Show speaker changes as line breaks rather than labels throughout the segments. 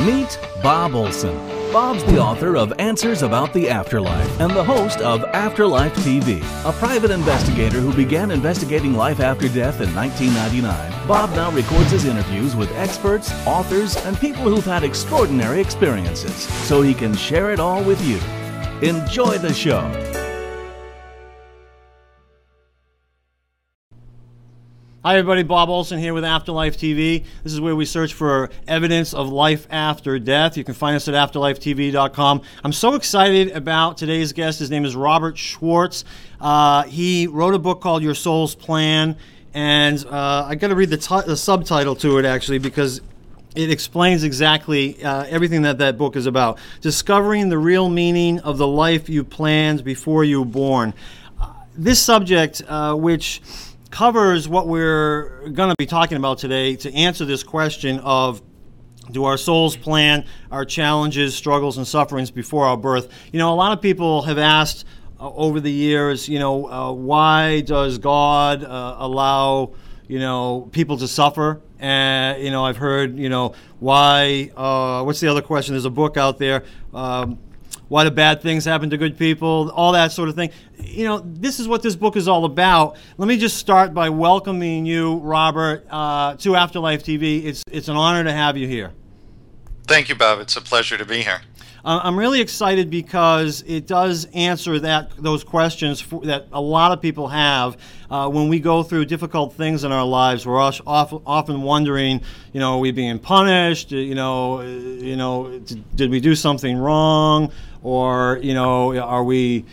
Meet Bob Olson. Bob's the author of Answers About the Afterlife and the host of Afterlife TV, a private investigator who began investigating life after death in 1999. Bob now records his interviews with experts, authors, and people who've had extraordinary experiences so he can share it all with you. Enjoy the show.
Hi, everybody. Bob Olson here with Afterlife TV. This is where we search for evidence of life after death. You can find us at afterlifetv.com. I'm so excited about today's guest. His name is Robert Schwartz. Uh, he wrote a book called Your Soul's Plan, and uh, I got to read the, t- the subtitle to it actually because it explains exactly uh, everything that that book is about. Discovering the real meaning of the life you planned before you were born. Uh, this subject, uh, which covers what we're going to be talking about today to answer this question of do our souls plan our challenges, struggles, and sufferings before our birth? You know, a lot of people have asked uh, over the years, you know, uh, why does God uh, allow, you know, people to suffer? And, you know, I've heard, you know, why, uh, what's the other question? There's a book out there. Um, why do bad things happen to good people, all that sort of thing. You know, this is what this book is all about. Let me just start by welcoming you, Robert, uh, to Afterlife TV. It's, it's an honor to have you here.
Thank you, Bob. It's a pleasure to be here.
Uh, I'm really excited because it does answer that those questions for, that a lot of people have uh, when we go through difficult things in our lives. We're often, wondering, you know, are we being punished? You know, you know, did we do something wrong? or you know, are we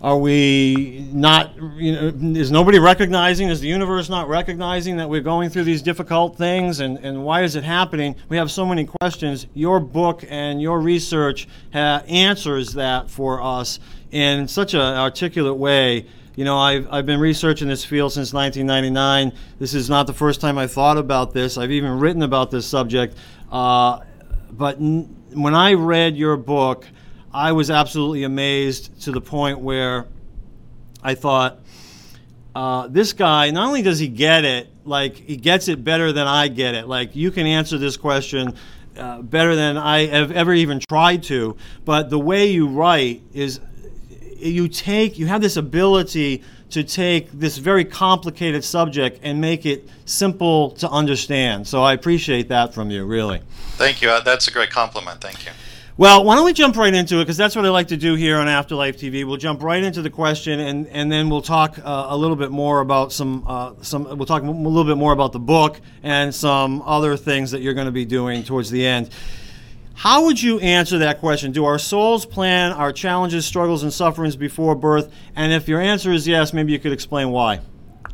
are we not you know is nobody recognizing is the universe not recognizing that we're going through these difficult things? And, and why is it happening? We have so many questions. Your book and your research ha- answers that for us in such an articulate way. You know I've, I've been researching this field since 1999 this is not the first time i thought about this. I've even written about this subject. Uh, but n- when i read your book I was absolutely amazed to the point where I thought, uh, this guy, not only does he get it, like, he gets it better than I get it. Like, you can answer this question uh, better than I have ever even tried to, but the way you write is you take, you have this ability to take this very complicated subject and make it simple to understand. So I appreciate that from you, really.
Thank you. Uh, that's a great compliment. Thank you.
Well, why don't we jump right into it? Because that's what I like to do here on Afterlife TV. We'll jump right into the question, and, and then we'll talk uh, a little bit more about some uh, some. We'll talk a little bit more about the book and some other things that you're going to be doing towards the end. How would you answer that question? Do our souls plan our challenges, struggles, and sufferings before birth? And if your answer is yes, maybe you could explain why.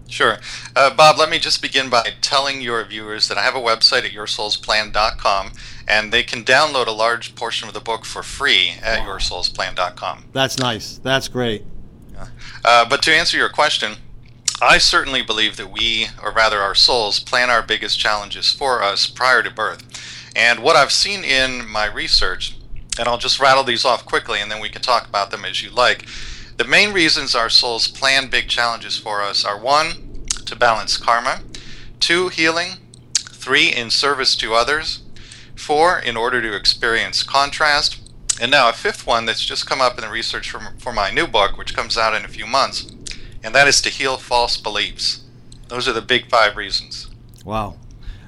Sure. Uh, Bob, let me just begin by telling your viewers that I have a website at yoursoulsplan.com and they can download a large portion of the book for free at wow. yoursoulsplan.com.
That's nice. That's great.
Uh, but to answer your question, I certainly believe that we, or rather our souls, plan our biggest challenges for us prior to birth. And what I've seen in my research, and I'll just rattle these off quickly and then we can talk about them as you like the main reasons our souls plan big challenges for us are one, to balance karma, two, healing, three, in service to others, four, in order to experience contrast, and now a fifth one that's just come up in the research for, for my new book, which comes out in a few months, and that is to heal false beliefs. Those are the big five reasons.
Wow.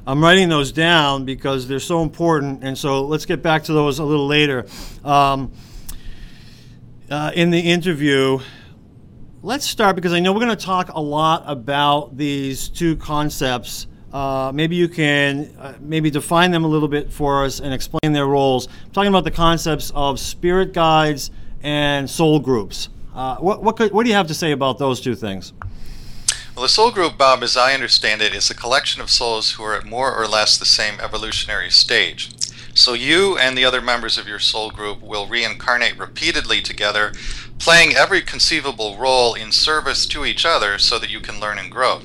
I'm writing those down because they're so important, and so let's get back to those a little later. Um, uh, in the interview, let's start because I know we're going to talk a lot about these two concepts. Uh, maybe you can uh, maybe define them a little bit for us and explain their roles. I'm talking about the concepts of spirit guides and soul groups. Uh, what, what, could, what do you have to say about those two things?
Well, the soul group, Bob, as I understand it, is a collection of souls who are at more or less the same evolutionary stage. So you and the other members of your soul group will reincarnate repeatedly together, playing every conceivable role in service to each other so that you can learn and grow.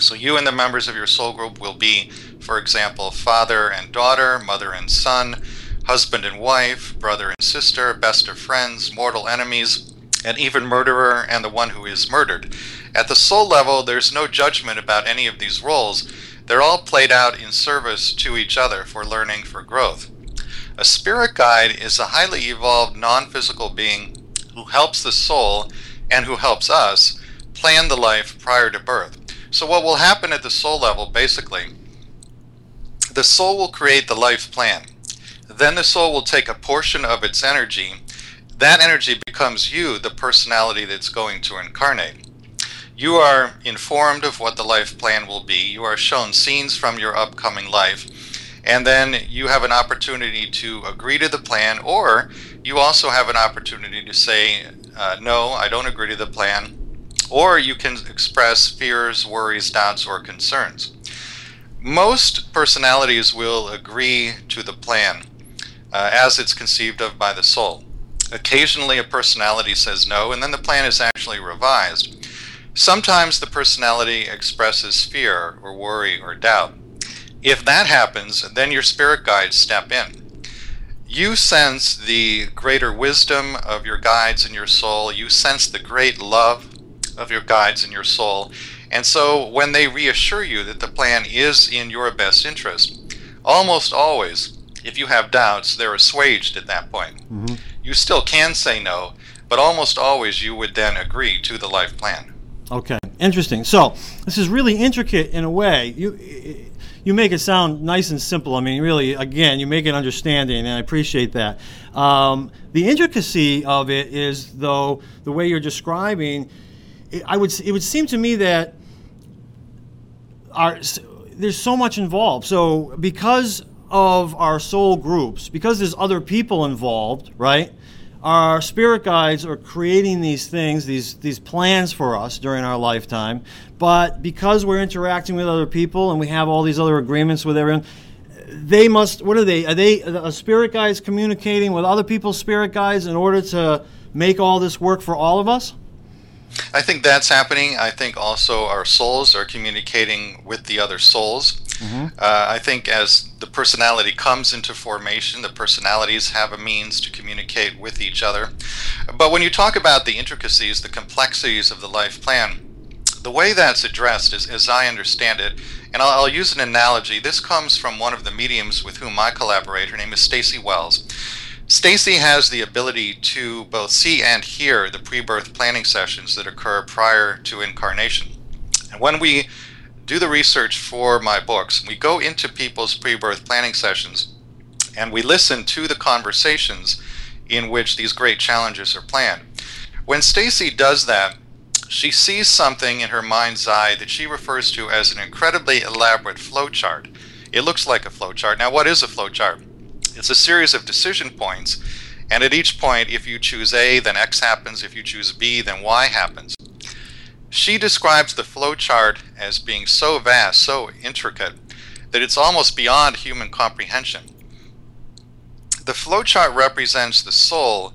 So you and the members of your soul group will be, for example, father and daughter, mother and son, husband and wife, brother and sister, best of friends, mortal enemies, and even murderer and the one who is murdered. At the soul level, there's no judgment about any of these roles. They're all played out in service to each other for learning, for growth. A spirit guide is a highly evolved non physical being who helps the soul and who helps us plan the life prior to birth. So, what will happen at the soul level basically, the soul will create the life plan. Then the soul will take a portion of its energy. That energy becomes you, the personality that's going to incarnate. You are informed of what the life plan will be. You are shown scenes from your upcoming life. And then you have an opportunity to agree to the plan, or you also have an opportunity to say, uh, No, I don't agree to the plan. Or you can express fears, worries, doubts, or concerns. Most personalities will agree to the plan uh, as it's conceived of by the soul. Occasionally, a personality says no, and then the plan is actually revised. Sometimes the personality expresses fear or worry or doubt. If that happens, then your spirit guides step in. You sense the greater wisdom of your guides in your soul, you sense the great love of your guides in your soul. And so when they reassure you that the plan is in your best interest, almost always if you have doubts, they're assuaged at that point. Mm-hmm. You still can say no, but almost always you would then agree to the life plan.
Okay, interesting. So this is really intricate in a way. You you make it sound nice and simple. I mean, really, again, you make it understanding, and I appreciate that. Um, the intricacy of it is, though, the way you're describing. It, I would it would seem to me that our there's so much involved. So because of our soul groups, because there's other people involved, right? Our spirit guides are creating these things, these these plans for us during our lifetime. But because we're interacting with other people and we have all these other agreements with everyone, they must. What are they? Are they a spirit guides communicating with other people's spirit guides in order to make all this work for all of us?
I think that's happening. I think also our souls are communicating with the other souls. Mm-hmm. Uh, I think as the personality comes into formation, the personalities have a means to communicate with each other. But when you talk about the intricacies, the complexities of the life plan, the way that's addressed is, as I understand it, and I'll, I'll use an analogy. This comes from one of the mediums with whom I collaborate. Her name is Staci Wells. Staci has the ability to both see and hear the pre-birth planning sessions that occur prior to incarnation. And when we do the research for my books, we go into people's pre-birth planning sessions and we listen to the conversations in which these great challenges are planned. When Staci does that, she sees something in her mind's eye that she refers to as an incredibly elaborate flowchart. It looks like a flowchart. Now, what is a flowchart? It's a series of decision points, and at each point, if you choose A, then X happens. If you choose B, then Y happens. She describes the flowchart as being so vast, so intricate, that it's almost beyond human comprehension. The flowchart represents the soul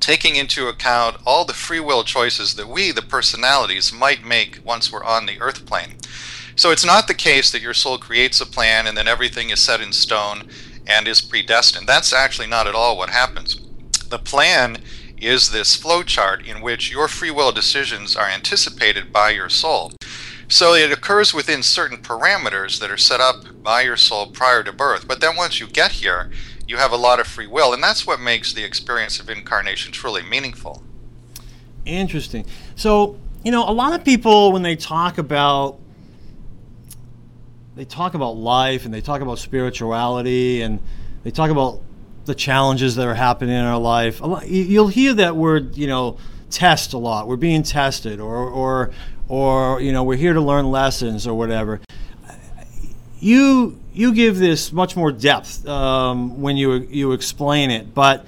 taking into account all the free will choices that we, the personalities, might make once we're on the earth plane. So it's not the case that your soul creates a plan and then everything is set in stone and is predestined. That's actually not at all what happens. The plan is this flowchart in which your free will decisions are anticipated by your soul. So it occurs within certain parameters that are set up by your soul prior to birth. But then once you get here, you have a lot of free will, and that's what makes the experience of incarnation truly meaningful.
Interesting. So, you know, a lot of people when they talk about they talk about life and they talk about spirituality and they talk about the challenges that are happening in our life. You'll hear that word, you know, test a lot. We're being tested, or or or you know, we're here to learn lessons or whatever. You you give this much more depth um, when you you explain it, but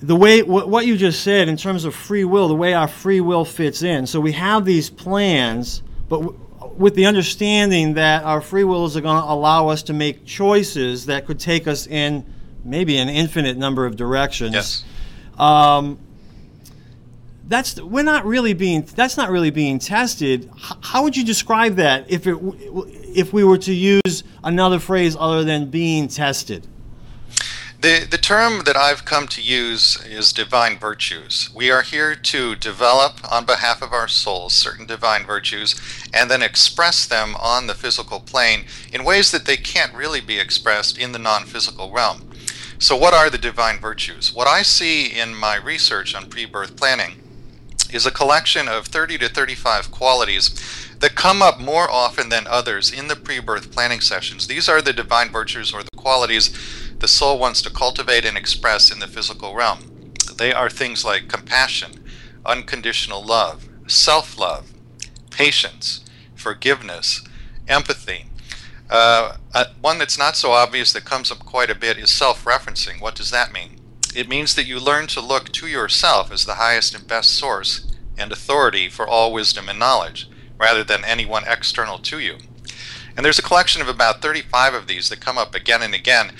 the way what you just said in terms of free will, the way our free will fits in. So we have these plans, but with the understanding that our free wills are going to allow us to make choices that could take us in maybe an infinite number of directions.
Yes.
Um, that's we're not really being that's not really being tested. H- how would you describe that if it if we were to use another phrase other than being tested?
The, the term that I've come to use is divine virtues. We are here to develop on behalf of our souls certain divine virtues and then express them on the physical plane in ways that they can't really be expressed in the non physical realm. So, what are the divine virtues? What I see in my research on pre birth planning is a collection of 30 to 35 qualities that come up more often than others in the pre birth planning sessions. These are the divine virtues or the qualities the soul wants to cultivate and express in the physical realm. They are things like compassion, unconditional love, self love, patience, forgiveness, empathy. Uh, uh, one that's not so obvious that comes up quite a bit is self referencing. What does that mean? It means that you learn to look to yourself as the highest and best source and authority for all wisdom and knowledge, rather than anyone external to you. And there's a collection of about 35 of these that come up again and again.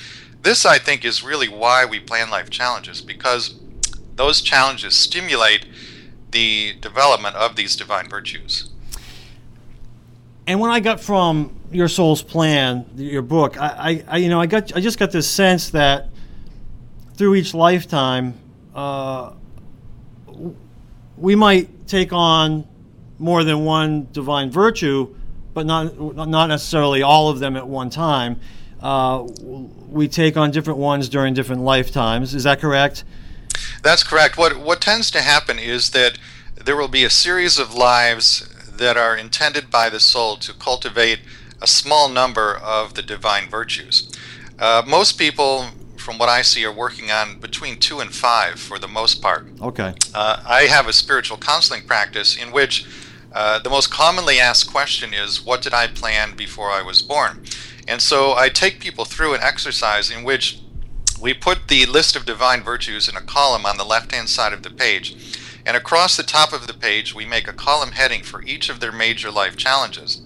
This, I think, is really why we plan life challenges, because those challenges stimulate the development of these divine virtues.
And when I got from your soul's plan, your book, I, I, you know, I got, I just got this sense that through each lifetime, uh, we might take on more than one divine virtue, but not not necessarily all of them at one time. Uh, we take on different ones during different lifetimes. Is that correct?
That's correct. What what tends to happen is that there will be a series of lives that are intended by the soul to cultivate a small number of the divine virtues. Uh, most people from what I see, are working on between two and five for the most part.
Okay.
Uh, I have a spiritual counseling practice in which uh, the most commonly asked question is, What did I plan before I was born? And so I take people through an exercise in which we put the list of divine virtues in a column on the left hand side of the page. And across the top of the page, we make a column heading for each of their major life challenges.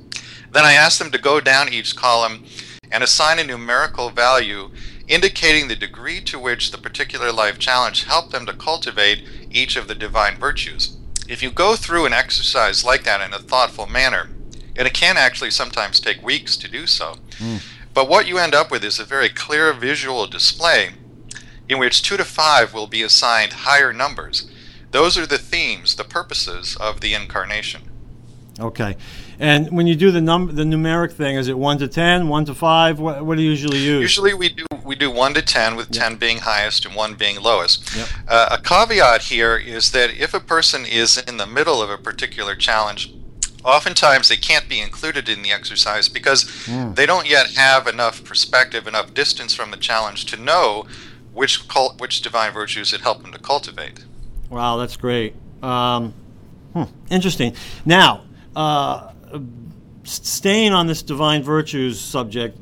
Then I ask them to go down each column and assign a numerical value indicating the degree to which the particular life challenge helped them to cultivate each of the divine virtues. If you go through an exercise like that in a thoughtful manner, and it can actually sometimes take weeks to do so, mm. but what you end up with is a very clear visual display in which two to five will be assigned higher numbers. Those are the themes, the purposes of the incarnation.
Okay. And when you do the num the numeric thing, is it one to ten, one to five? What, what do you usually use?
Usually we do we do one to ten, with yep. ten being highest and one being lowest. Yep. Uh, a caveat here is that if a person is in the middle of a particular challenge, oftentimes they can't be included in the exercise because mm. they don't yet have enough perspective, enough distance from the challenge to know which cult, which divine virtues it helped them to cultivate.
Wow, that's great. Um, hmm, interesting. Now. Uh, staying on this divine virtues subject,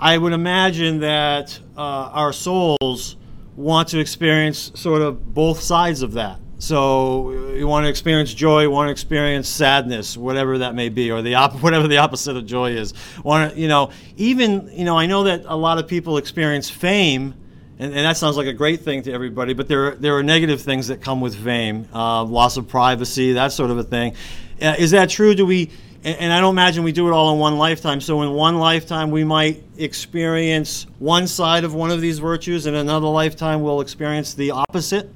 I would imagine that uh, our souls want to experience sort of both sides of that. So you want to experience joy, want to experience sadness, whatever that may be, or the op- whatever the opposite of joy is. Want to, you know, even you know, I know that a lot of people experience fame, and, and that sounds like a great thing to everybody. But there there are negative things that come with fame, uh, loss of privacy, that sort of a thing. Uh, is that true? Do we? And I don't imagine we do it all in one lifetime. So in one lifetime, we might experience one side of one of these virtues, and another lifetime, we'll experience the opposite.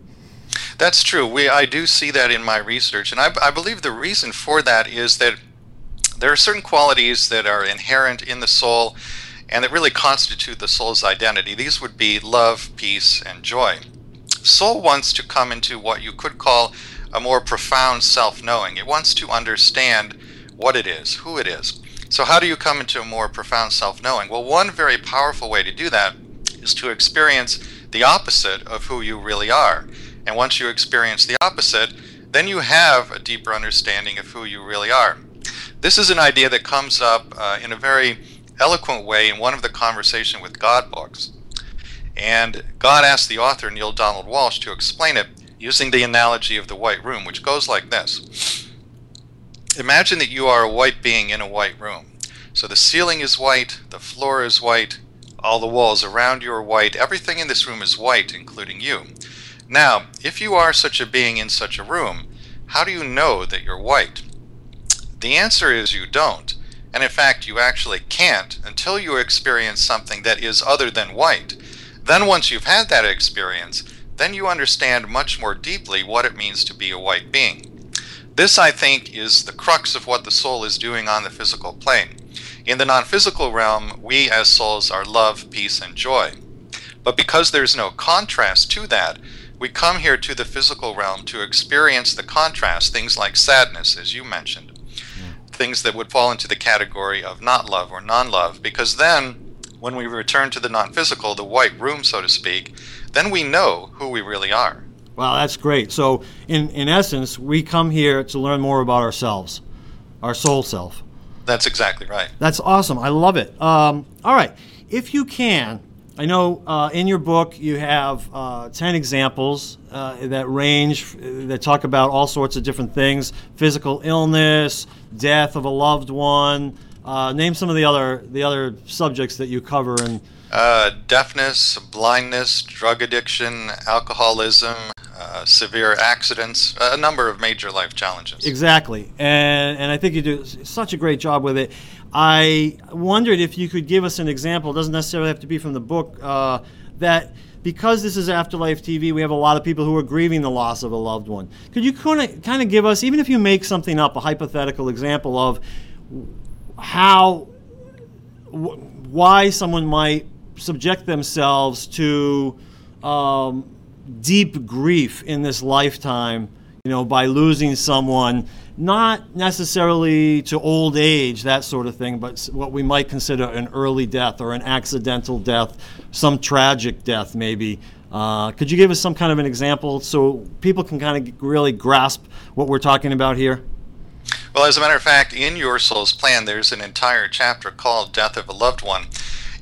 That's true. We I do see that in my research, and I, I believe the reason for that is that there are certain qualities that are inherent in the soul and that really constitute the soul's identity. These would be love, peace, and joy. Soul wants to come into what you could call a more profound self knowing. It wants to understand what it is, who it is. So, how do you come into a more profound self knowing? Well, one very powerful way to do that is to experience the opposite of who you really are. And once you experience the opposite, then you have a deeper understanding of who you really are. This is an idea that comes up uh, in a very eloquent way in one of the Conversation with God books. And God asked the author, Neale Donald Walsch, to explain it using the analogy of the white room, which goes like this Imagine that you are a white being in a white room. So the ceiling is white, the floor is white, all the walls around you are white, everything in this room is white, including you. Now, if you are such a being in such a room, how do you know that you're white? The answer is you don't. And in fact, you actually can't until you experience something that is other than white. Then, once you've had that experience, then you understand much more deeply what it means to be a white being. This, I think, is the crux of what the soul is doing on the physical plane. In the non physical realm, we as souls are love, peace, and joy. But because there's no contrast to that, we come here to the physical realm to experience the contrast, things like sadness, as you mentioned, things that would fall into the category of not love or non love, because then when we return to the non physical, the white room, so to speak, then we know who we really are.
Wow, that's great. So, in, in essence, we come here to learn more about ourselves, our soul self.
That's exactly right.
That's awesome. I love it. Um, all right. If you can, I know uh, in your book you have uh, 10 examples uh, that range, that talk about all sorts of different things physical illness, death of a loved one. Uh, name some of the other, the other subjects that you cover. And,
uh, deafness, blindness, drug addiction, alcoholism, uh, severe accidents, a number of major life challenges.
Exactly. And, and I think you do such a great job with it. I wondered if you could give us an example. It doesn't necessarily have to be from the book. Uh, that because this is Afterlife TV, we have a lot of people who are grieving the loss of a loved one. Could you kind of kind of give us, even if you make something up, a hypothetical example of how why someone might subject themselves to um, deep grief in this lifetime, you know, by losing someone not necessarily to old age, that sort of thing, but what we might consider an early death or an accidental death, some tragic death, maybe. Uh, could you give us some kind of an example so people can kind of really grasp what we're talking about here?
Well, as a matter of fact, in Your Soul's Plan, there's an entire chapter called Death of a Loved One.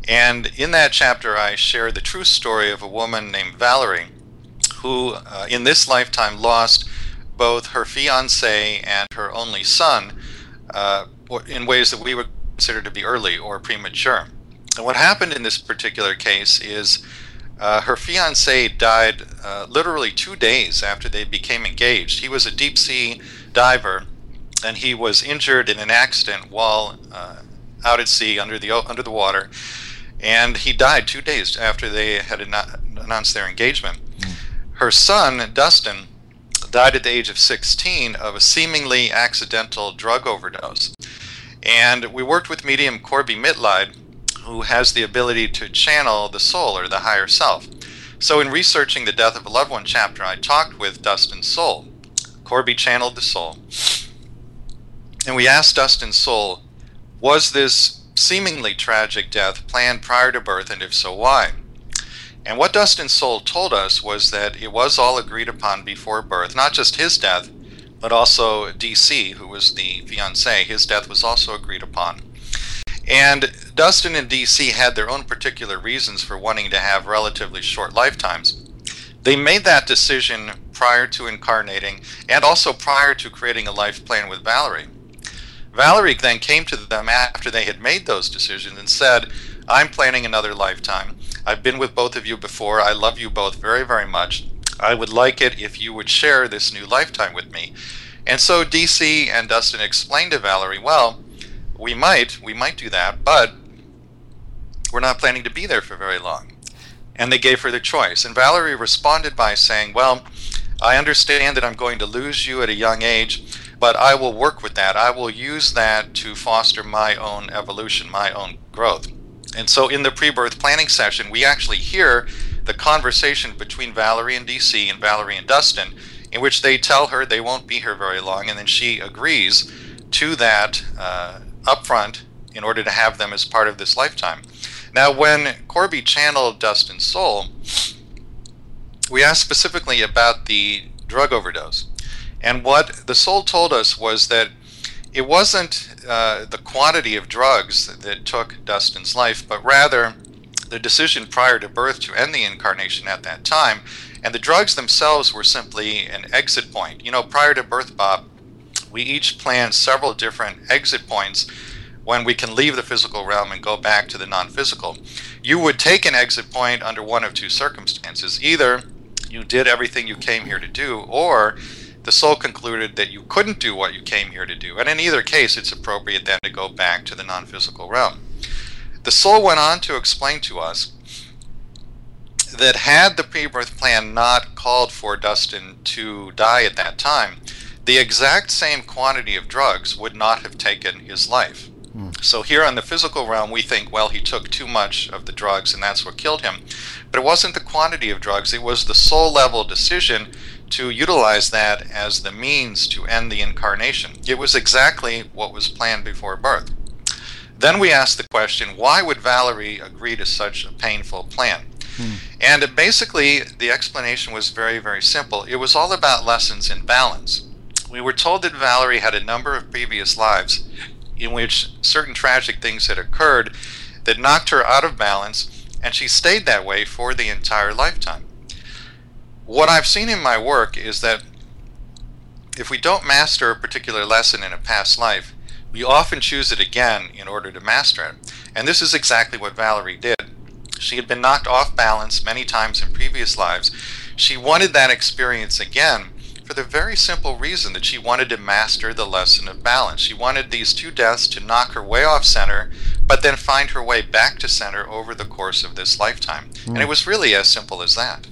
And in that chapter, I share the true story of a woman named Valerie who, uh, in this lifetime, lost both her fiance and her only son uh, in ways that we would consider to be early or premature. And what happened in this particular case is uh, her fiance died uh, literally two days after they became engaged. He was a deep sea diver, and he was injured in an accident while uh, out at sea under the under the water, and he died two days after they had announced their engagement. Mm. Her son, Dustin, died at the age of 16 of a seemingly accidental drug overdose. And we worked with medium Corbie Mitleid, who has the ability to channel the soul or the higher self. So, in researching the Death of a Loved One chapter, I talked with Dustin's soul. Corbie channeled the soul. And we asked Dustin's soul, was this seemingly tragic death planned prior to birth, and if so, why? And what Dustin Soul told us was that it was all agreed upon before birth, not just his death, but also DC, who was the fiance. His death was also agreed upon. And Dustin and DC had their own particular reasons for wanting to have relatively short lifetimes. They made that decision prior to incarnating and also prior to creating a life plan with Valerie. Valerie then came to them after they had made those decisions and said, I'm planning another lifetime. I've been with both of you before. I love you both very, very much. I would like it if you would share this new lifetime with me. And so DC and Dustin explained to Valerie, well, we might, we might do that, but we're not planning to be there for very long. And they gave her the choice. And Valerie responded by saying, well, I understand that I'm going to lose you at a young age, but I will work with that. I will use that to foster my own evolution, my own growth. And so in the pre birth planning session, we actually hear the conversation between Valerie and DC and Valerie and Dustin, in which they tell her they won't be here very long, and then she agrees to that uh, upfront in order to have them as part of this lifetime. Now, when Corbie channeled Dustin's soul, we asked specifically about the drug overdose. And what the soul told us was that it wasn't uh, the quantity of drugs that took Dustin's life, but rather the decision prior to birth to end the incarnation at that time. And the drugs themselves were simply an exit point. You know, prior to birth, Bob, we each plan several different exit points when we can leave the physical realm and go back to the non physical. You would take an exit point under one of two circumstances. Either you did everything you came here to do, or the soul concluded that you couldn't do what you came here to do. And in either case, it's appropriate then to go back to the non physical realm. The soul went on to explain to us that had the pre birth plan not called for Dustin to die at that time, the exact same quantity of drugs would not have taken his life. Hmm. So here on the physical realm, we think, well, he took too much of the drugs and that's what killed him. But it wasn't the quantity of drugs, it was the soul level decision to utilize that as the means to end the incarnation. It was exactly what was planned before birth. Then we asked the question, why would Valerie agree to such a painful plan? Hmm. And basically, the explanation was very, very simple. It was all about lessons in balance. We were told that Valerie had a number of previous lives in which certain tragic things had occurred that knocked her out of balance, and she stayed that way for the entire lifetime. What I've seen in my work is that if we don't master a particular lesson in a past life, we often choose it again in order to master it. And this is exactly what Valerie did. She had been knocked off balance many times in previous lives. She wanted that experience again for the very simple reason that she wanted to master the lesson of balance. She wanted these two deaths to knock her way off center, but then find her way back to center over the course of this lifetime. Mm. And it hmm. was really as simple as that.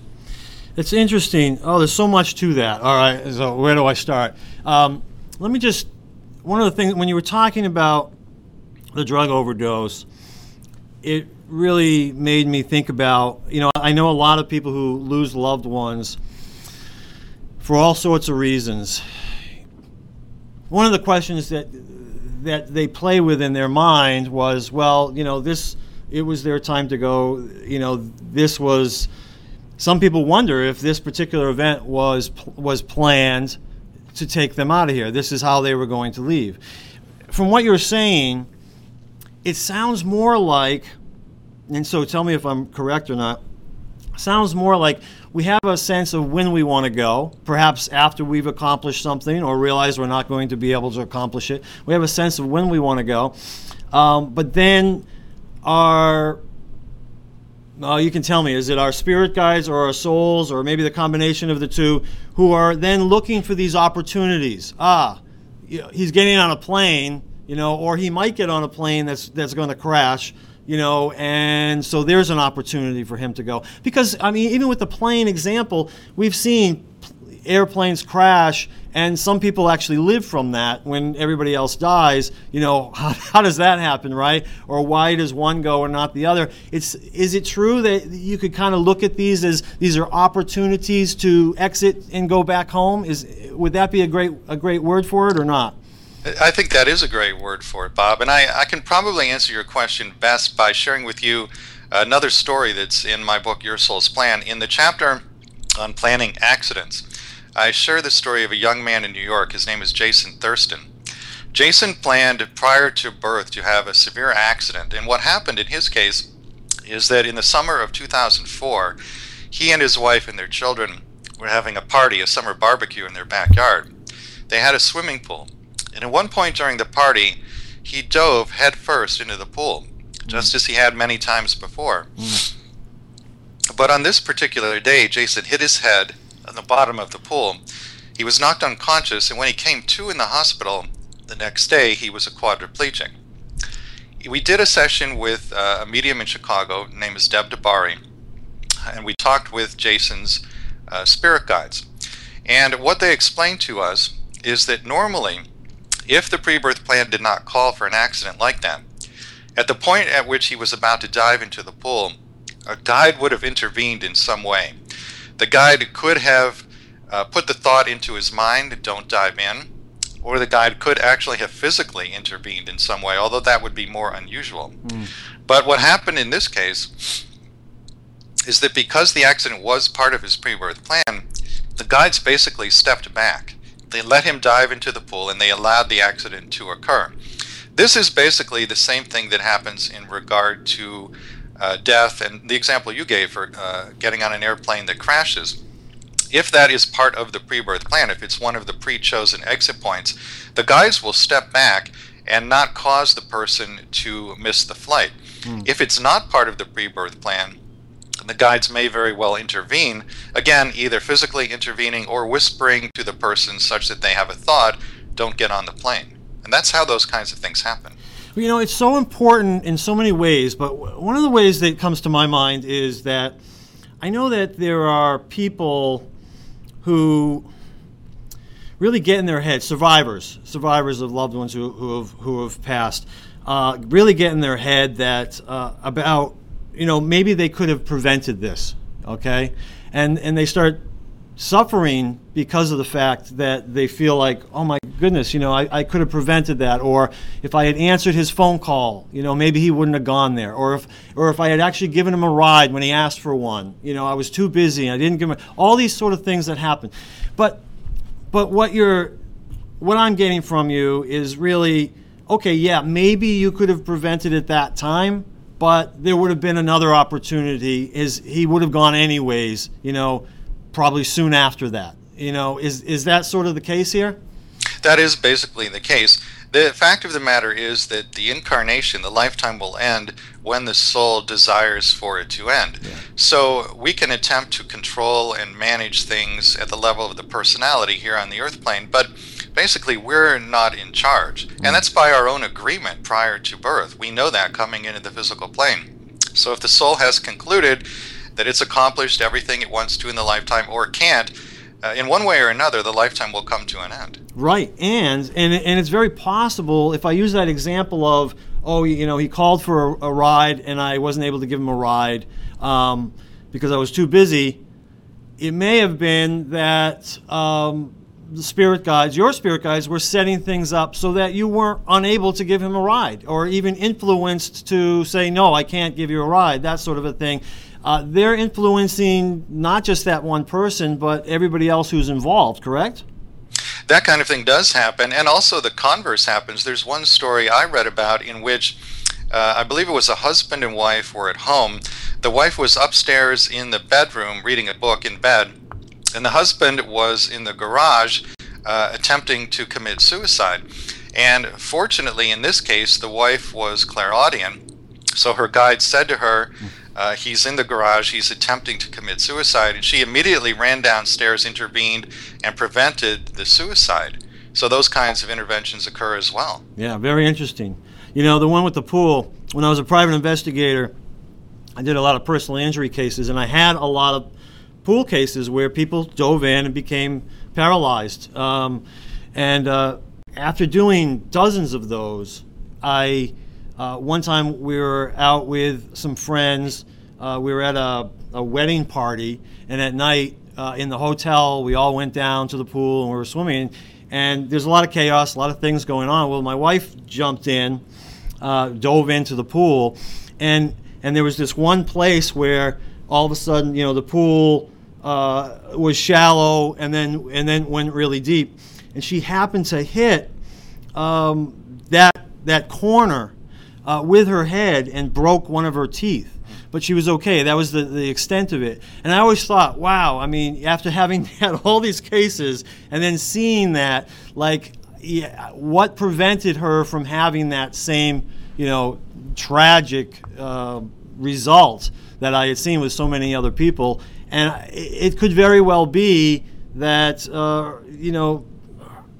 It's interesting. Oh, there's so much to that. All right, so where do I start? Um, let me just, one of the things, when you were talking about the drug overdose, it really made me think about, you know, I know a lot of people who lose loved ones for all sorts of reasons. One of the questions that that they play with in their mind was, well, you know, this it was their time to go. You know, this was. Some people wonder if this particular event was was planned to take them out of here. This is how they were going to leave. From what you're saying, it sounds more like, and so tell me if I'm correct or not. Sounds more like we have a sense of when we want to go, perhaps after we've accomplished something or realize we're not going to be able to accomplish it. We have a sense of when we want to go. Um, but then our uh, you can tell me, is it our spirit guides or our souls, or maybe the combination of the two, who are then looking for these opportunities? Ah, he's getting on a plane, you know, or he might get on a plane that's that's going to crash you know, and so there's an opportunity for him to go. Because, I mean, even with the plane example, we've seen airplanes crash and some people actually live from that. When everybody else dies you know how, how, does that happen right? Or why does one go and not the other? It's is it true that you could kind of look at these as these are opportunities to exit and go back home? Is would that be a great a great word for it or not?
I think that is a great word for it, Bob. And I, I can probably answer your question best by sharing with you another story that's in my book, Your Soul's Plan. In the chapter on planning accidents, I share the story of a young man in New York. His name is Jason Thurston. Jason planned prior to birth to have a severe accident. And what happened in his case is that in the summer of 2004, he and his wife and their children were having a party, a summer barbecue in their backyard. They had a swimming pool. And at one point during the party, he dove headfirst into the pool, just mm. as he had many times before. Mm. But on this particular day, Jason hit his head on the bottom of the pool. He was knocked unconscious, and when he came to in the hospital the next day, he was a quadriplegic. We did a session with uh, a medium in Chicago named is Deb DeBari, and we talked with Jason's uh, spirit guides. And what they explained to us is that normally if the pre-birth plan did not call for an accident like that. At the point at which he was about to dive into the pool, a guide would have intervened in some way. The guide could have uh, put the thought into his mind, don't dive in, or the guide could actually have physically intervened in some way, although that would be more unusual. Mm. But what happened in this case is that because the accident was part of his pre birth plan, the guides basically stepped back they let him dive into the pool and they allowed the accident to occur. This is basically the same thing that happens in regard to uh, death and the example you gave for uh, getting on an airplane that crashes. If that is part of the pre birth plan, if it's one of the pre chosen exit points, the guides will step back and not cause the person to miss the flight. Mm. If it's not part of the pre birth plan, the guides may very well intervene, again, either physically intervening or whispering to the person such that they have a thought, don't get on the plane. And that's how those kinds of things happen.
You know, it's so important in so many ways, but one of the ways that comes to my mind is that I know that there are people who really get in their head, survivors, survivors of loved ones who, who, have, who have passed, uh, really get in their head that uh, about you know maybe they could have prevented this, okay, and and they start suffering because of the fact that they feel like, oh my goodness, you know, I, I could have prevented that. Or if I had answered his phone call, you know, maybe he wouldn't have gone there. Or if, or if I had actually given him a ride when he asked for one, you know, I was too busy. and I didn't give him all these sort of things that happen. But, but what you're, what I'm getting from you is really, okay, yeah, maybe you could have prevented it that time, but there would have been another opportunity. Is he would have gone anyways, you know, probably soon after that. You know, is is that sort of the case here?
That is basically the case. The fact of the matter is that the incarnation, the lifetime will end when the soul desires for it to end. Yeah. So we can attempt to control and manage things at the level of the personality here on the earth plane, but basically we're not in charge. Mm. And that's by our own agreement prior to birth. We know that coming into the physical plane. So if the soul has concluded that it's accomplished everything it wants to in the lifetime or can't, uh, in one way or another, the lifetime will come to an end.
Right, and and and it's very possible if I use that example of oh you know he called for a, a ride and I wasn't able to give him a ride um, because I was too busy. It may have been that um, the spirit guides, your spirit guides, were setting things up so that you weren't unable to give him a ride or even influenced to say no, I can't give you a ride, that sort of a thing uh, they're influencing not just that one person, but everybody else who's involved, correct?
That kind of thing does happen, and also the converse happens. There's one story I read about in which uh, I believe it was a husband and wife were at home. The wife was upstairs in the bedroom reading a book in bed, and the husband was in the garage uh, attempting to commit suicide. And fortunately, in this case, the wife was clairaudient. So her guide said to her, uh, he's in the garage. He's attempting to commit suicide, and she immediately ran downstairs, intervened, and prevented the suicide. So those kinds of interventions occur as well.
Yeah, very interesting. You know, the one with the pool. When I was a private investigator, I did a lot of personal injury cases, and I had a lot of pool cases where people dove in and became paralyzed. Um, and uh, after doing dozens of those, I uh, one time we were out with some friends. Uh, we were at a, a, wedding party, and at night uh, in the hotel, we all went down to the pool and we were swimming. And there's a lot of chaos, a lot of things going on. Well, my wife jumped in, uh, dove into the pool, and and there was this one place where all of a sudden, you know, the pool uh, was shallow and then and then went really deep, and she happened to hit um, that that corner uh, with her head and broke one of her teeth. But she was okay. That was the, the extent of it. And I always thought, wow, I mean, after having had all these cases and then seeing that, like, yeah, what prevented her from having that same, you know, tragic uh, result that I had seen with so many other people? And it could very well be that, uh, you know,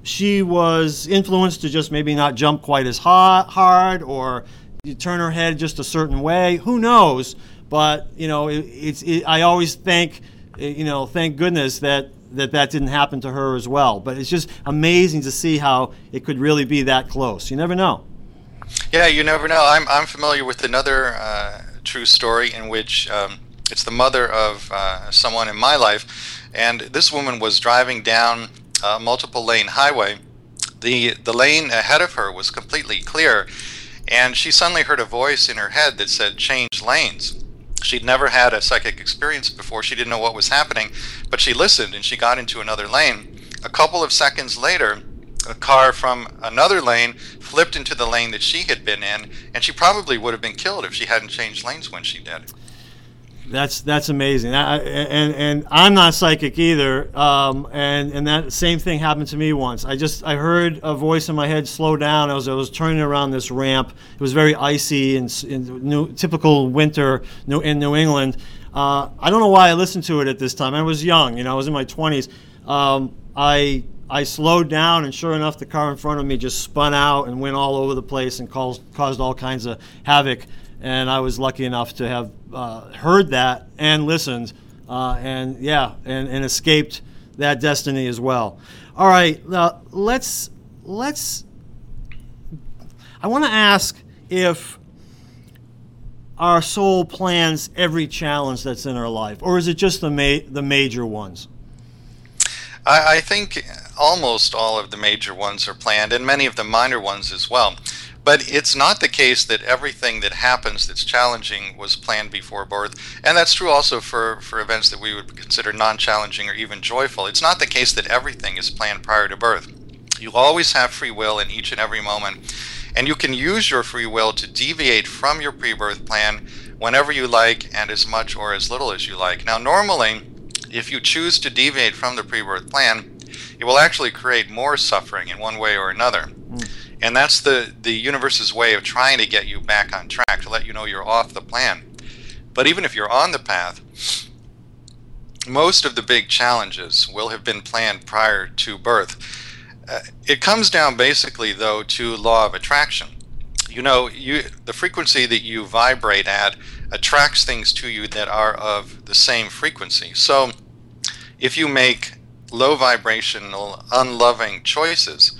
she was influenced to just maybe not jump quite as hard or turn her head just a certain way. Who knows? But you know, it, it's. It, I always thank, you know, thank goodness that that that didn't happen to her as well. But it's just amazing to see how it could really be that close. You never know.
Yeah, you never know. I'm I'm familiar with another uh, true story in which um, it's the mother of uh, someone in my life, and this woman was driving down uh, multiple lane highway. The, the lane ahead of her was completely clear, and she suddenly heard a voice in her head that said, Change lanes. She'd never had a psychic experience before. She didn't know what was happening, but she listened and she got into another lane. A couple of seconds later, a car from another lane flipped into the lane that she had been in, and she probably would have been killed if she hadn't changed lanes when she did.
That's that's amazing. I, and and I'm not psychic either. Um, and and that same thing happened to me once. I just I heard a voice in my head slow down as I was turning around this ramp. It was very icy and, new, typical winter in New England. Uh, I don't know why I listened to it at this time. I was young, you know, I was in my 20s. Um, I I slowed down, and sure enough, the car in front of me just spun out and went all over the place and caused caused all kinds of havoc and I was lucky enough to have uh, heard that and listened, uh, and yeah, and, and escaped that destiny as well. All right, now let's let's. I want to ask if our soul plans every challenge that's in our life, or is it just the ma- the major ones?
I, I think almost all of the major ones are planned, and many of the minor ones as well. But it's not the case that everything that happens that's challenging was planned before birth. And that's true also for, for events that we would consider non challenging or even joyful. It's not the case that everything is planned prior to birth. You always have free will in each and every moment. And you can use your free will to deviate from your pre birth plan whenever you like and as much or as little as you like. Now, normally, if you choose to deviate from the pre birth plan, it will actually create more suffering in one way or another. And that's the, the universe's way of trying to get you back on track, to let you know you're off the plan. But even if you're on the path, most of the big challenges will have been planned prior to birth. Uh, it comes down basically, though, to law of attraction. You know, you the frequency that you vibrate at attracts things to you that are of the same frequency. So, if you make low vibrational, unloving choices,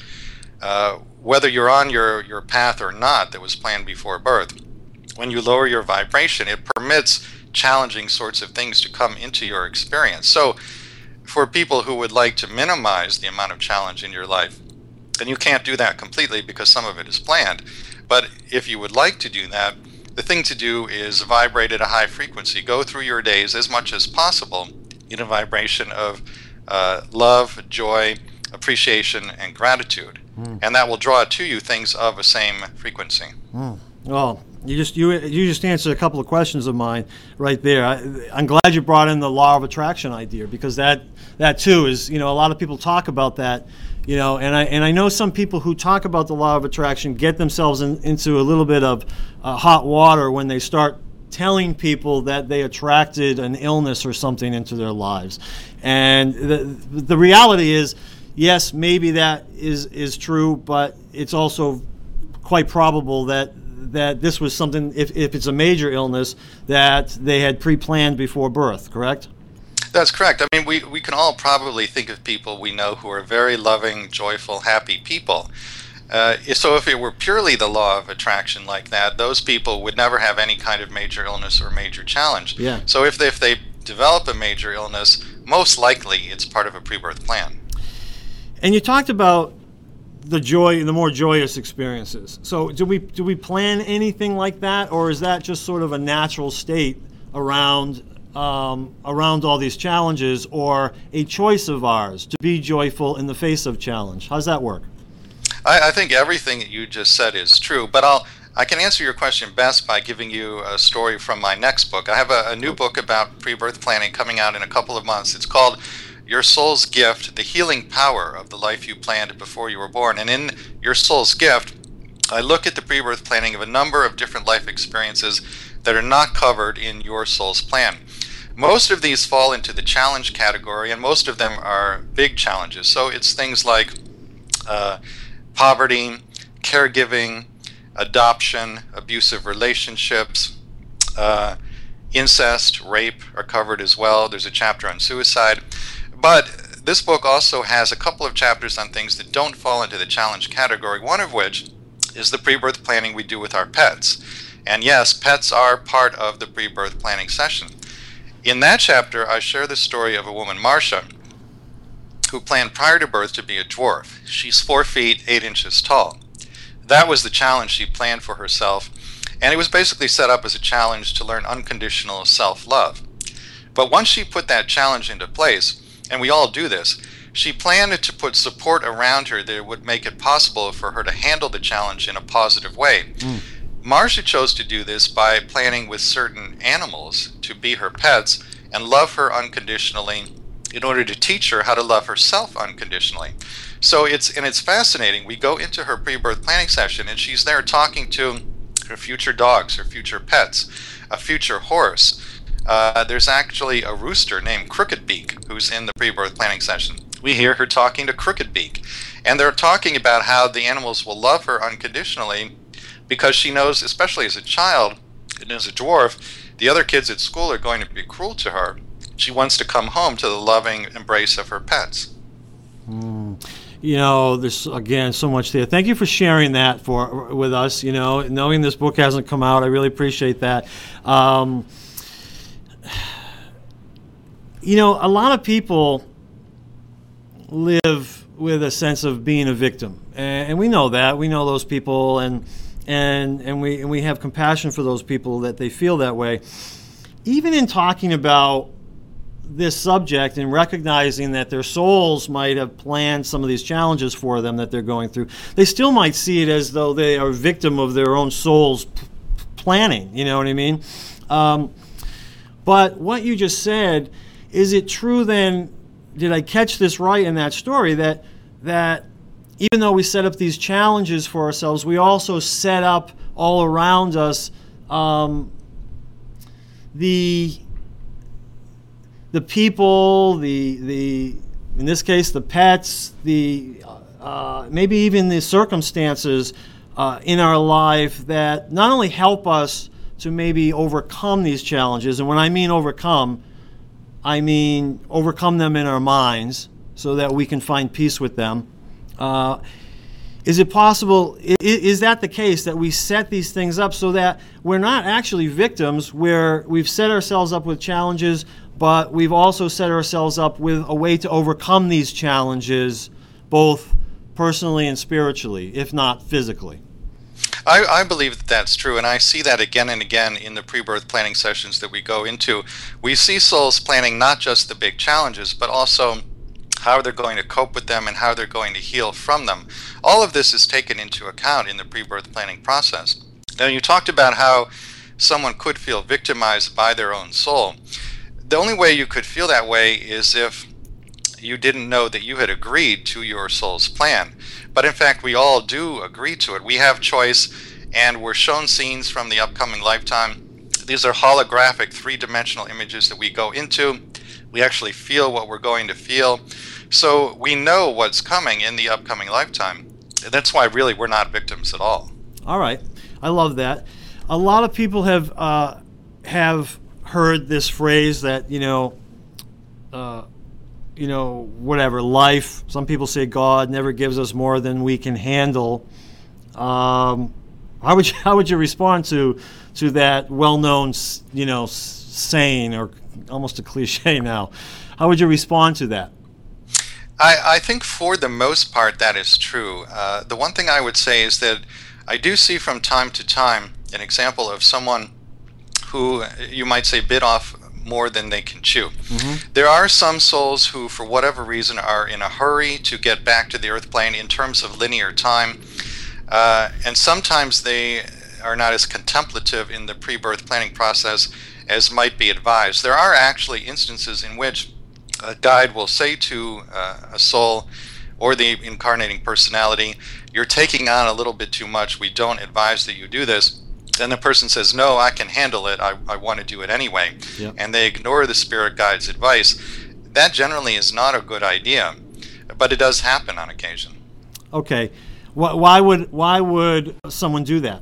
uh, whether you're on your, your path or not that was planned before birth, when you lower your vibration, it permits challenging sorts of things to come into your experience. So, for people who would like to minimize the amount of challenge in your life, and you can't do that completely because some of it is planned, but if you would like to do that, the thing to do is vibrate at a high frequency. Go through your days as much as possible in a vibration of uh, love, joy, appreciation, and gratitude. Mm. And that will draw to you things of the same frequency.
Mm. Well, you just you you just answered a couple of questions of mine right there. I, am glad you brought in the law of attraction idea because that that too is you know a lot of people talk about that you know and I and I know some people who talk about the law of attraction get themselves in, into a little bit of uh, hot water when they start telling people that they attracted an illness or something into their lives and the the reality is yes, maybe that is is true, but it's also quite probable that that this was something if, if it's a major illness that they had pre-planned before birth correct?
That's correct. I mean we, we can all probably think of people we know who are very loving joyful happy people. Uh, so if it were purely the law of attraction like that those people would never have any kind of major illness or major challenge.
Yeah.
so if they, if they develop a major illness most likely it's part of a pre-birth plan
and you talked about the joy, the more joyous experiences. So, do we do we plan anything like that, or is that just sort of a natural state around um, around all these challenges, or a choice of ours to be joyful in the face of challenge? How's that work?
I, I think everything that you just said is true, but I'll I can answer your question best by giving you a story from my next book. I have a, a new book about pre-birth planning coming out in a couple of months. It's called your soul's gift, the healing power of the life you planned before you were born. And in your soul's gift, I look at the pre birth planning of a number of different life experiences that are not covered in your soul's plan. Most of these fall into the challenge category, and most of them are big challenges. So it's things like uh, poverty, caregiving, adoption, abusive relationships, uh, incest, rape are covered as well. There's a chapter on suicide. But this book also has a couple of chapters on things that don't fall into the challenge category, one of which is the pre birth planning we do with our pets. And yes, pets are part of the pre birth planning session. In that chapter, I share the story of a woman, Marcia, who planned prior to birth to be a dwarf. She's four feet, eight inches tall. That was the challenge she planned for herself, and it was basically set up as a challenge to learn unconditional self love. But once she put that challenge into place, and we all do this, she planned to put support around her that would make it possible for her to handle the challenge in a positive way. Mm. Marcia chose to do this by planning with certain animals to be her pets and love her unconditionally in order to teach her how to love herself unconditionally. So it's and it's fascinating. We go into her pre-birth planning session and she's there talking to her future dogs, her future pets, a future horse, uh, there's actually a rooster named Crooked Beak who's in the pre-birth planning session. We hear her talking to Crooked Beak, and they're talking about how the animals will love her unconditionally because she knows, especially as a child and as a dwarf, the other kids at school are going to be cruel to her. She wants to come home to the loving embrace of her pets.
Mm. you know, there's again so much there. Thank you for sharing that for with us. You know, knowing this book hasn't come out, I really appreciate that. Um, you know, a lot of people live with a sense of being a victim, and, we know that. We know those people, and and and we and we have compassion for those people that they feel that way. Even in talking about this subject and recognizing that their souls might have planned some of these challenges for them that they're going through, they still might see it as though they are a victim of their own soul's p- planning. You know what I mean? Um, but what you just said, is it true then? Did I catch this right in that story that that even though we set up these challenges for ourselves, we also set up all around us um, the the people, the the in this case the pets, the uh, maybe even the circumstances uh, in our life that not only help us to maybe overcome these challenges, and when I mean overcome, I mean overcome them in our minds so that we can find peace with them. Uh, is it possible, is that the case, that we set these things up so that we're not actually victims, where we've set ourselves up with challenges, but we've also set ourselves up with a way to overcome these challenges, both personally and spiritually, if not physically?
I, I, believe that that's true, and I see that again and again in the pre-birth planning sessions that we go into. We see souls planning not just the big challenges, but also how they're going to cope with them and how they're going to heal from them. All of this is taken into account in the pre-birth planning process. Now, you talked about how someone could feel victimized by their own soul. The only way you could feel that way is if you didn't know that you had agreed to your soul's plan. But in fact, we all do agree to it. We have choice, and we're shown scenes from the upcoming lifetime. These are holographic, three dimensional images that we go into. We actually feel what we're going to feel. So we know what's coming in the upcoming lifetime. That's why, really, we're not victims at all.
All right. I love that. A lot of people have, uh, have heard this phrase that, you know, uh, you know, whatever, life, some people say God never gives us more than we can handle. Um, how would you, how would you respond to to that well-known, you know, saying or almost a cliche now? How would you respond to that?
I, I think for the most part that is true. Uh, the one thing I would say is that I do see from time to time an example of someone who you might say bit off more than they can chew. Mm-hmm. There are some souls who, for whatever reason, are in a hurry to get back to the earth plane in terms of linear time. Uh, and sometimes they are not as contemplative in the pre birth planning process as might be advised. There are actually instances in which a guide will say to uh, a soul or the incarnating personality, You're taking on a little bit too much. We don't advise that you do this then the person says, No, I can handle it. I, I want to do it anyway. Yep. And they ignore the spirit guide's advice. That generally is not a good idea, but it does happen on occasion.
Okay. Why would, why would someone do that?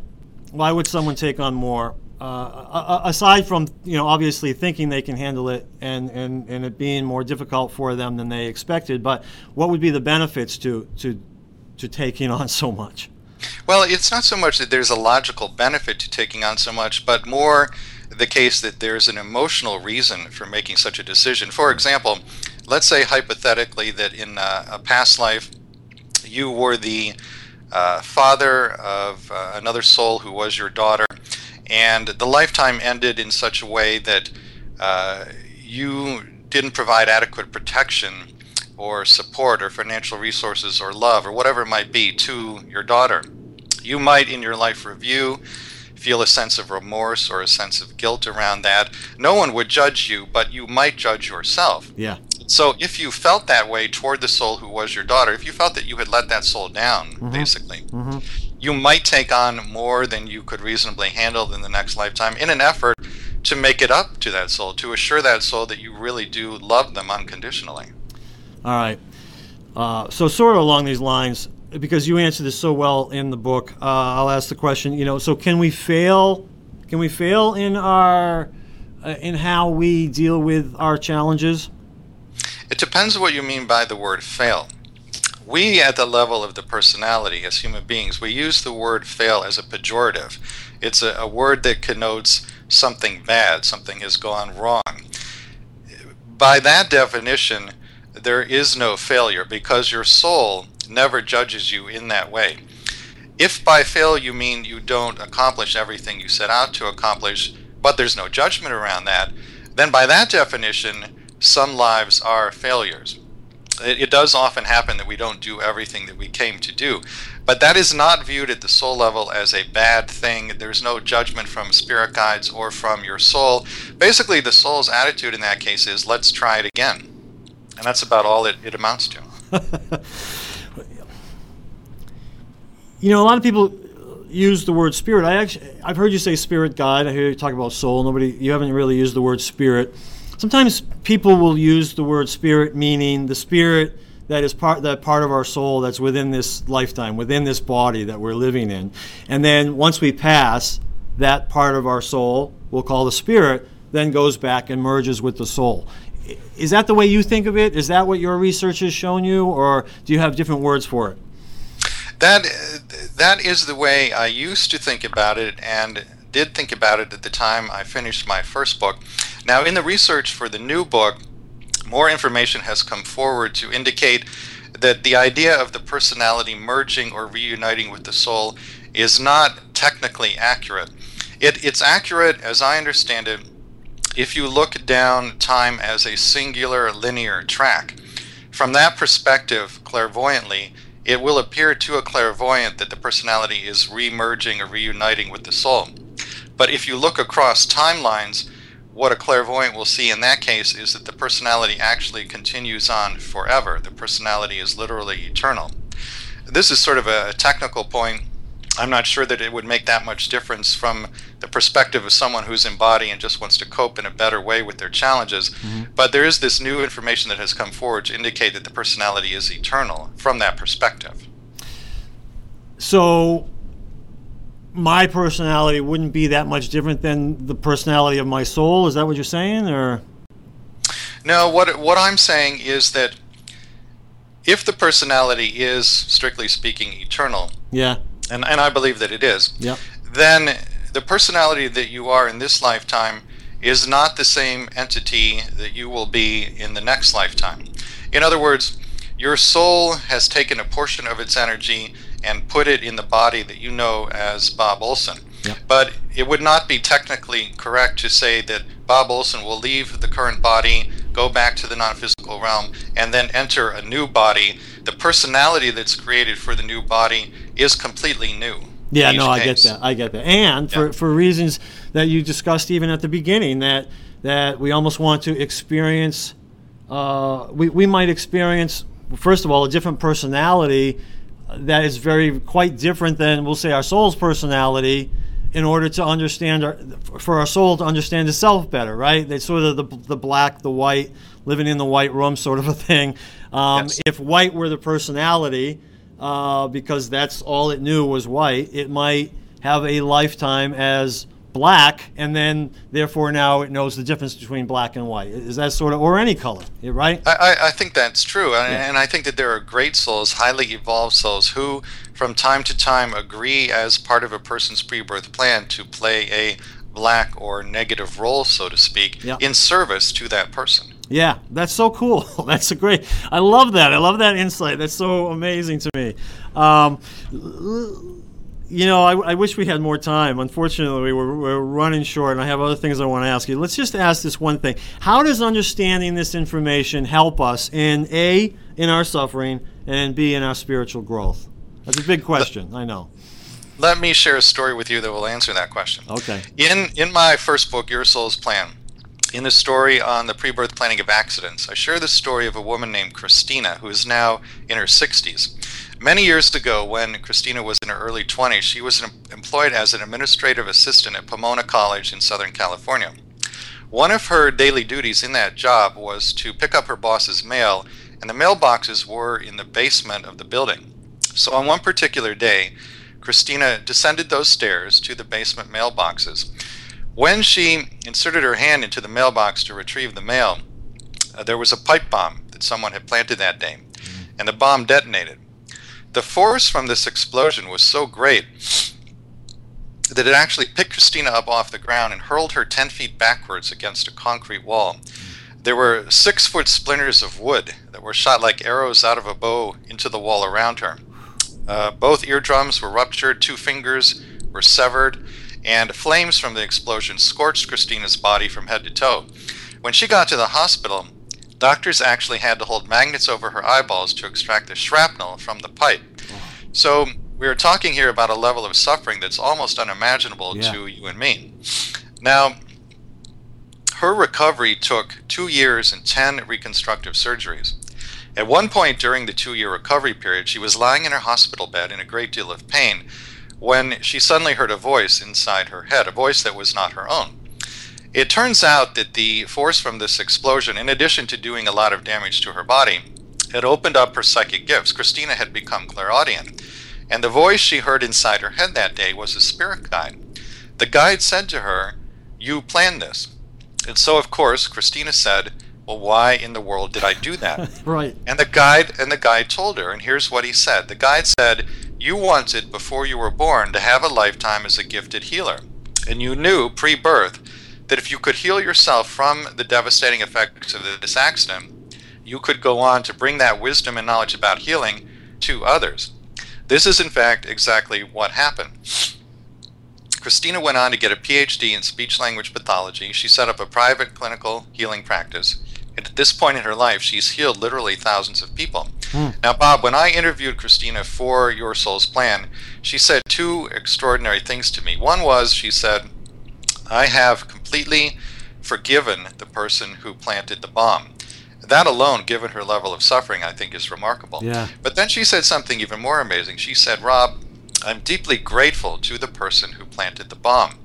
Why would someone take on more? Uh, aside from you know obviously thinking they can handle it and, and, and it being more difficult for them than they expected, but what would be the benefits to to to taking on so much?
Well, it's not so much that there's a logical benefit to taking on so much, but more the case that there's an emotional reason for making such a decision. For example, let's say hypothetically that in a, a past life you were the uh, father of uh, another soul who was your daughter, and the lifetime ended in such a way that uh, you didn't provide adequate protection or support or financial resources or love or whatever it might be to your daughter. You might, in your life review, feel a sense of remorse or a sense of guilt around that. No one would judge you, but you might judge yourself.
Yeah.
So if you felt that way toward the soul who was your daughter, if you felt that you had let that soul down, mm-hmm. basically, mm-hmm. you might take on more than you could reasonably handle in the next lifetime in an effort to make it up to that soul, to assure that soul that you really do love them unconditionally.
All right. Uh, so, sort of along these lines, because you answered this so well in the book, uh, I'll ask the question. You know, so can we fail? Can we fail in our uh, in how we deal with our challenges?
It depends what you mean by the word fail. we at the level of the personality as human beings, we use the word fail as a pejorative. It's a, a word that connotes something bad, something has gone wrong. By that definition, there is no failure because your soul never judges you in that way. If by fail you mean you don't accomplish everything you set out to accomplish, but there's no judgment around that, then by that definition, some lives are failures. It, it, does often happen that we don't do everything that we came to do, but that is not viewed at the soul level as a bad thing. There's no judgment from spirit guides or from your soul. Basically, the soul's attitude in that case is let's try it again. And that's about all it, it amounts to.
you know, a lot of people use the word spirit. I actually, I've heard you say spirit guide. I hear you talk about soul. Nobody, you haven't really used the word spirit. Sometimes people will use the word spirit, meaning the spirit that is part that part of our soul that's within this lifetime, within this body that we're living in. And then once we pass, that part of our soul, we'll call the spirit, then goes back and merges with the soul. Is that the way you think of it? Is that what your research has shown you, or do you have different words for it?
That that is the way I used to think about it, and did think about it at the time I finished my first book. Now, in the research for the new book, more information has come forward to indicate that the idea of the personality merging or reuniting with the soul is not technically accurate. It, it's accurate, as I understand it, if you look down time as a singular linear track. From that perspective, clairvoyantly, it will appear to a clairvoyant that the personality is remerging or reuniting with the soul. But if you look across timelines, what a clairvoyant will see in that case is that the personality actually continues on forever. The personality is literally eternal. This is sort of a technical point I'm not sure that it would make that much difference from the perspective of someone who's in body and just wants to cope in a better way with their challenges. Mm-hmm. But there is this new information that has come forward to indicate that the personality is eternal from that perspective.
So, my personality wouldn't be that much different than the personality of my soul. Is that what you're saying, or?
No. What what I'm saying is that if the personality is strictly speaking eternal,
yeah
and, and I believe that it is,
yep.
then the personality that you are in this lifetime is not the same entity that you will be in the next lifetime. In other words, your soul has taken a portion of its energy and put it in the body that you know as Bob Olson.
Yep.
But it would not be technically correct to say that Bob Olson will leave the current body, go back to the non physical realm, and then enter a new body. The personality that's created for the new body is completely new.
Yeah, no, I get that. I get that. And yeah. for, for reasons that you discussed even at the beginning, that that we almost want to experience, uh, we, we might experience, first of all, a different personality that is very quite different than, we'll say, our soul's personality in order to understand our, for our soul to understand itself better, right? It's sort of the, the black, the white, living in the white room sort of a thing. Um, yes. If white were the personality, uh, because that's all it knew was white, it might have a lifetime as black, and then therefore now it knows the difference between black and white. Is that sort of, or any color, right?
I, I think that's true. And, yeah. and I think that there are great souls, highly evolved souls, who from time to time agree as part of a person's pre birth plan to play a black or negative role, so to speak,
yeah.
in service to that person.
Yeah, that's so cool. that's a great. I love that. I love that insight. That's so amazing to me. Um, you know, I, I, wish we had more time. Unfortunately, we're, we're running short, and I have other things I want to ask you. Let's just ask this one thing: How does understanding this information help us in a in our suffering and b in our spiritual growth? That's a big question. I know
let me share a story with you that will answer that question.
Okay.
In in my first book, Your Soul's Plan, in the story on the pre birth planning of accidents, I share the story of a woman named Christina who is now in her 60s. Many years ago, when Christina was in her early 20s, she was employed as an administrative assistant at Pomona College in Southern California. One of her daily duties in that job was to pick up her boss's mail, and the mailboxes were in the basement of the building. So on one particular day, Christina descended those stairs to the basement mailboxes when she inserted her hand into the mailbox to retrieve the mail, uh, there was a pipe bomb that someone had planted that day. and the bomb detonated. The force from this explosion was so great that it actually picked Christina up off the ground and hurled her 10 feet backwards against a concrete wall. There were six foot splinters of wood that were shot like arrows out of a bow into the wall around her. Uh, both eardrums were ruptured, two fingers were severed, and flames from the explosion scorched Christina's body from head to toe. When she got to the hospital, doctors actually had to hold magnets over her eyeballs to extract the shrapnel from the pipe. So we are talking here about a level of suffering that's almost unimaginable
Yeah.
to you and me. Now, her recovery took two years and 10 reconstructive surgeries. At one point during the two year recovery period, she was lying in her hospital bed in a great deal of pain when she suddenly heard a voice inside her head, a voice that was not her own. It turns out that the force from this explosion, in addition to doing a lot of damage to her body, had opened up her psychic gifts. Christina had become clairaudient. And the voice she heard inside her head that day was a spirit guide. The guide said to her, You planned this. And so, of course, Christina said, Well, why in the world did I do that?
Right.
And the guide and the guide told her, and here's what he said. The guide said, "You wanted before you were born to have a lifetime as a gifted healer, and you knew pre-birth that if you could heal yourself from the devastating effects of this accident, you could go on to bring that wisdom and knowledge about healing to others." This is in fact exactly what happened. Christina went on to get a PhD in speech language pathology. She set up a private clinical healing practice. And at this point in her life, she's healed literally thousands of people. Hmm. Now, Bob, when I interviewed Christina for Your Soul's Plan, she said two extraordinary things to me. One was she said, I have completely forgiven the person who planted the bomb. That alone, given her level of suffering, I think is remarkable.
Yeah.
But then she said something even more amazing. She said, Rob, I'm deeply grateful to the person who planted the bomb.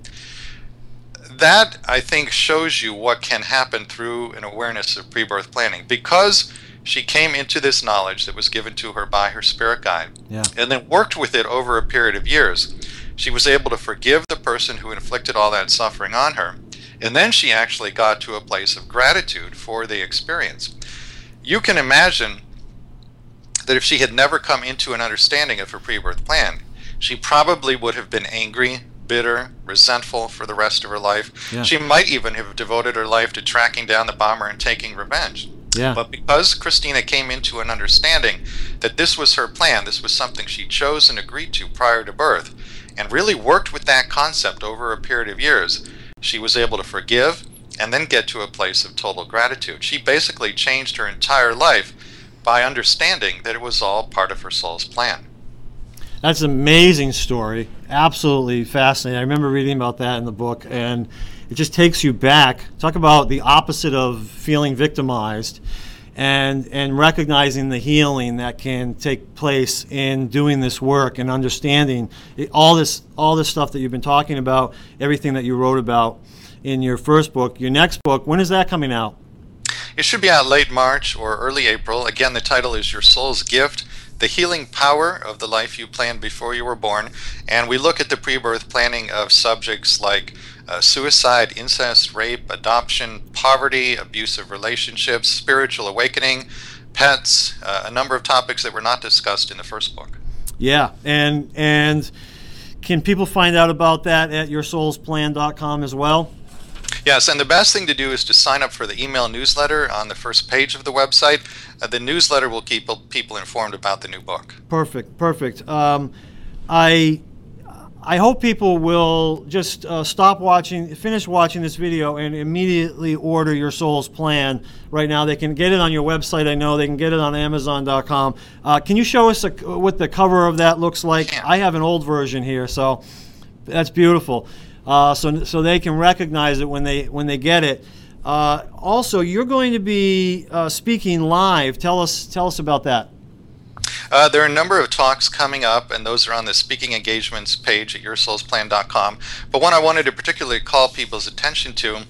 That, I think, shows you what can happen through an awareness of pre birth planning. Because she came into this knowledge that was given to her by her spirit guide
Yeah.
and then worked with it over a period of years, she was able to forgive the person who inflicted all that suffering on her. And then she actually got to a place of gratitude for the experience. You can imagine that if she had never come into an understanding of her pre birth plan, she probably would have been angry, bitter, resentful for the rest of her life.
Yeah.
She might even have devoted her life to tracking down the bomber and taking revenge.
Yeah.
But because Christina came into an understanding that this was her plan, this was something she chose and agreed to prior to birth, and really worked with that concept over a period of years, she was able to forgive and then get to a place of total gratitude. She basically changed her entire life by understanding that it was all part of her soul's plan.
That's an amazing story. Absolutely fascinating. I remember reading about that in the book, and it just takes you back. Talk about the opposite of feeling victimized, and and recognizing the healing that can take place in doing this work and understanding it, all this all this stuff that you've been talking about, everything that you wrote about in your first book. Your next book, when is that coming out?
It should be out late March or early April. Again, the title is Your Soul's Gift The Healing Power of the Life You Planned Before You Were Born. And we look at the pre birth planning of subjects like uh, suicide, incest, rape, adoption, poverty, abusive relationships, spiritual awakening, pets, uh, a number of topics that were not discussed in the first book.
Yeah, and and can people find out about that at yoursoulsplan.com as well?
Yes, and the best thing to do is to sign up for the email newsletter on the first page of the website. Uh, the newsletter will keep people informed about the new book.
Perfect, perfect. Um, I I hope people will just uh, stop watching, finish watching this video, and immediately order your soul's plan right now. They can get it on your website. I know they can get it on Amazon.com. Uh, can you show us a, what the cover of that looks like?
Can.
I have an old version here, so that's beautiful. Uh, so so they can recognize it when they when they get it. Uh, also, you're going to be uh, speaking live. Tell us tell us about that.
Uh, there are a number of talks coming up, and those are on the speaking engagements page at yoursoulsplan.com. But one I wanted to particularly call people's attention to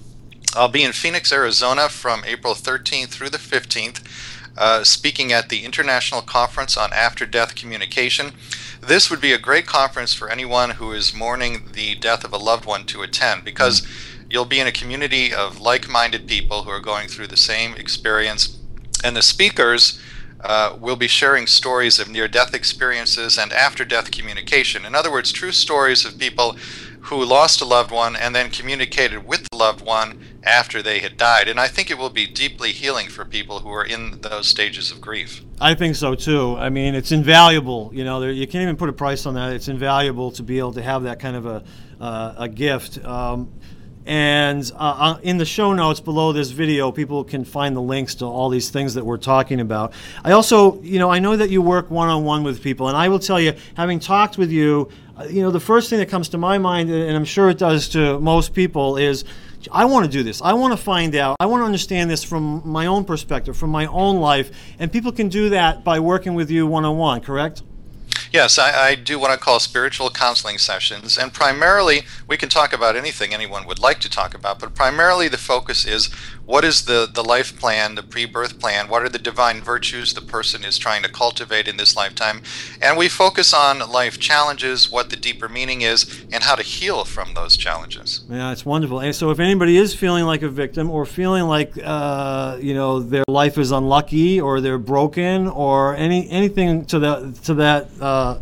I'll be in Phoenix, Arizona from April 13th through the 15th, uh, speaking at the International Conference on After Death Communication. This would be a great conference for anyone who is mourning the death of a loved one to attend because you'll be in a community of like minded people who are going through the same experience. And the speakers uh, will be sharing stories of near death experiences and after death communication. In other words, true stories of people who lost a loved one and then communicated with the loved one after they had died. And I think it will be deeply healing for people who are in those stages of grief.
I think so too. I mean, it's invaluable. You know, there, you can't even put a price on that. It's invaluable to be able to have that kind of a, uh, a gift. Um, and uh, uh, in the show notes below this video, people can find the links to all these things that we're talking about. I also, you know, I know that you work one on one with people, and I will tell you, having talked with you, uh, you know, the first thing that comes to my mind, and I'm sure it does to most people, is I want to do this. I want to find out. I want to understand this from my own perspective, from my own life. And people can do that by working with you one on one, correct?
Yes, I, I, do what I call spiritual counseling sessions, and primarily we can talk about anything anyone would like to talk about, but primarily the focus is what is the, the life plan, the pre birth plan, what are the divine virtues the person is trying to cultivate in this lifetime, and we focus on life challenges, what the deeper meaning is, and how to heal from those challenges.
Yeah, it's wonderful. And so if anybody is feeling like a victim or feeling like, uh, you know, their life is unlucky or they're broken or any anything to that, to that, uh,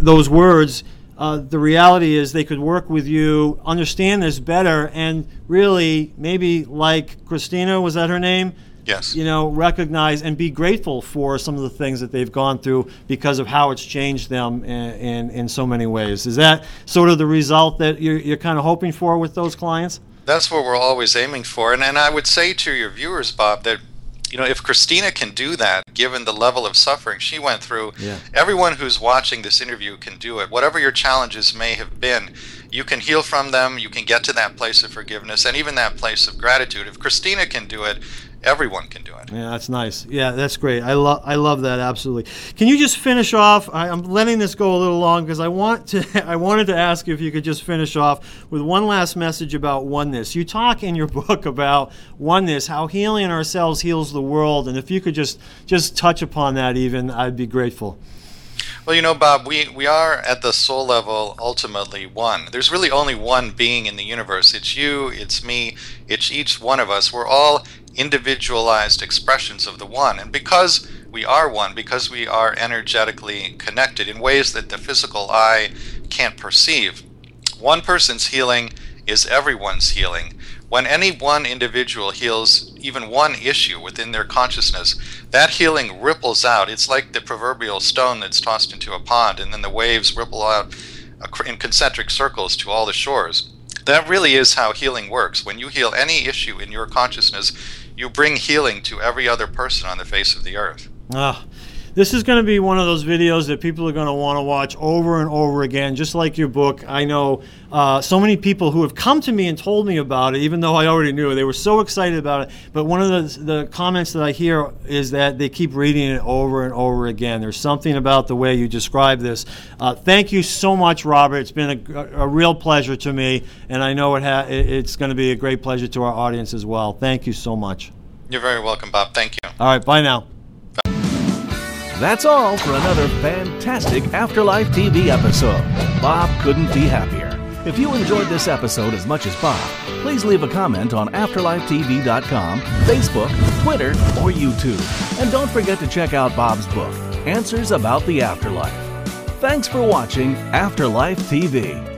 those words, uh, the reality is they could work with you, understand this better, and really maybe like Christina, was that her name?
Yes.
You know, recognize and be grateful for some of the things that they've gone through because of how it's changed them in, in, in so many ways. Is that sort of the result that you're, you're kind of hoping for with those clients?
That's what we're always aiming for. And, and I would say to your viewers, Bob, that you know, if Christina can do that, given the level of suffering she went through,
yeah.
everyone who's watching this interview can do it. Whatever your challenges may have been, you can heal from them. You can get to that place of forgiveness and even that place of gratitude. If Christina can do it, everyone can do it.
Yeah, that's nice. Yeah, that's great. I love I love that absolutely. Can you just finish off? I, am letting this go a little long because I want to. I wanted to ask you if you could just finish off with one last message about oneness. You talk in your book about oneness, how healing ourselves heals the world, and if you could just just touch upon that, even I'd be grateful.
Well, you know, Bob, we, we are at the soul level ultimately one. There's really only one being in the universe. It's you, it's me, it's each one of us. We're all individualized expressions of the one. And because we are one, because we are energetically connected in ways that the physical eye can't perceive, one person's healing is everyone's healing. When any one individual heals even one issue within their consciousness, that healing ripples out. It's like the proverbial stone that's tossed into a pond, and then the waves ripple out in concentric circles to all the shores. That really is how healing works. When you heal any issue in your consciousness, you bring healing to every other person on the face of the earth.
Ah, this is going to be one of those videos that people are going to want to watch over and over again, just like your book. I know uh, so many people who have come to me and told me about it, even though I already knew. They were so excited about it. But one of the, the comments that I hear is that they keep reading it over and over again. There's something about the way you describe this. Uh, thank you so much, Robert. It's been a, a real pleasure to me, and I know it ha- it's going to be a great pleasure to our audience as well. Thank you so much.
You're very welcome, Bob. Thank you.
All right, bye now.
That's all for another fantastic Afterlife TV episode. Bob couldn't be happier. If you enjoyed this episode as much as Bob, please leave a comment on AfterlifeTV.com, Facebook, Twitter, or YouTube. And don't forget to check out Bob's book, Answers About the Afterlife. Thanks for watching Afterlife TV.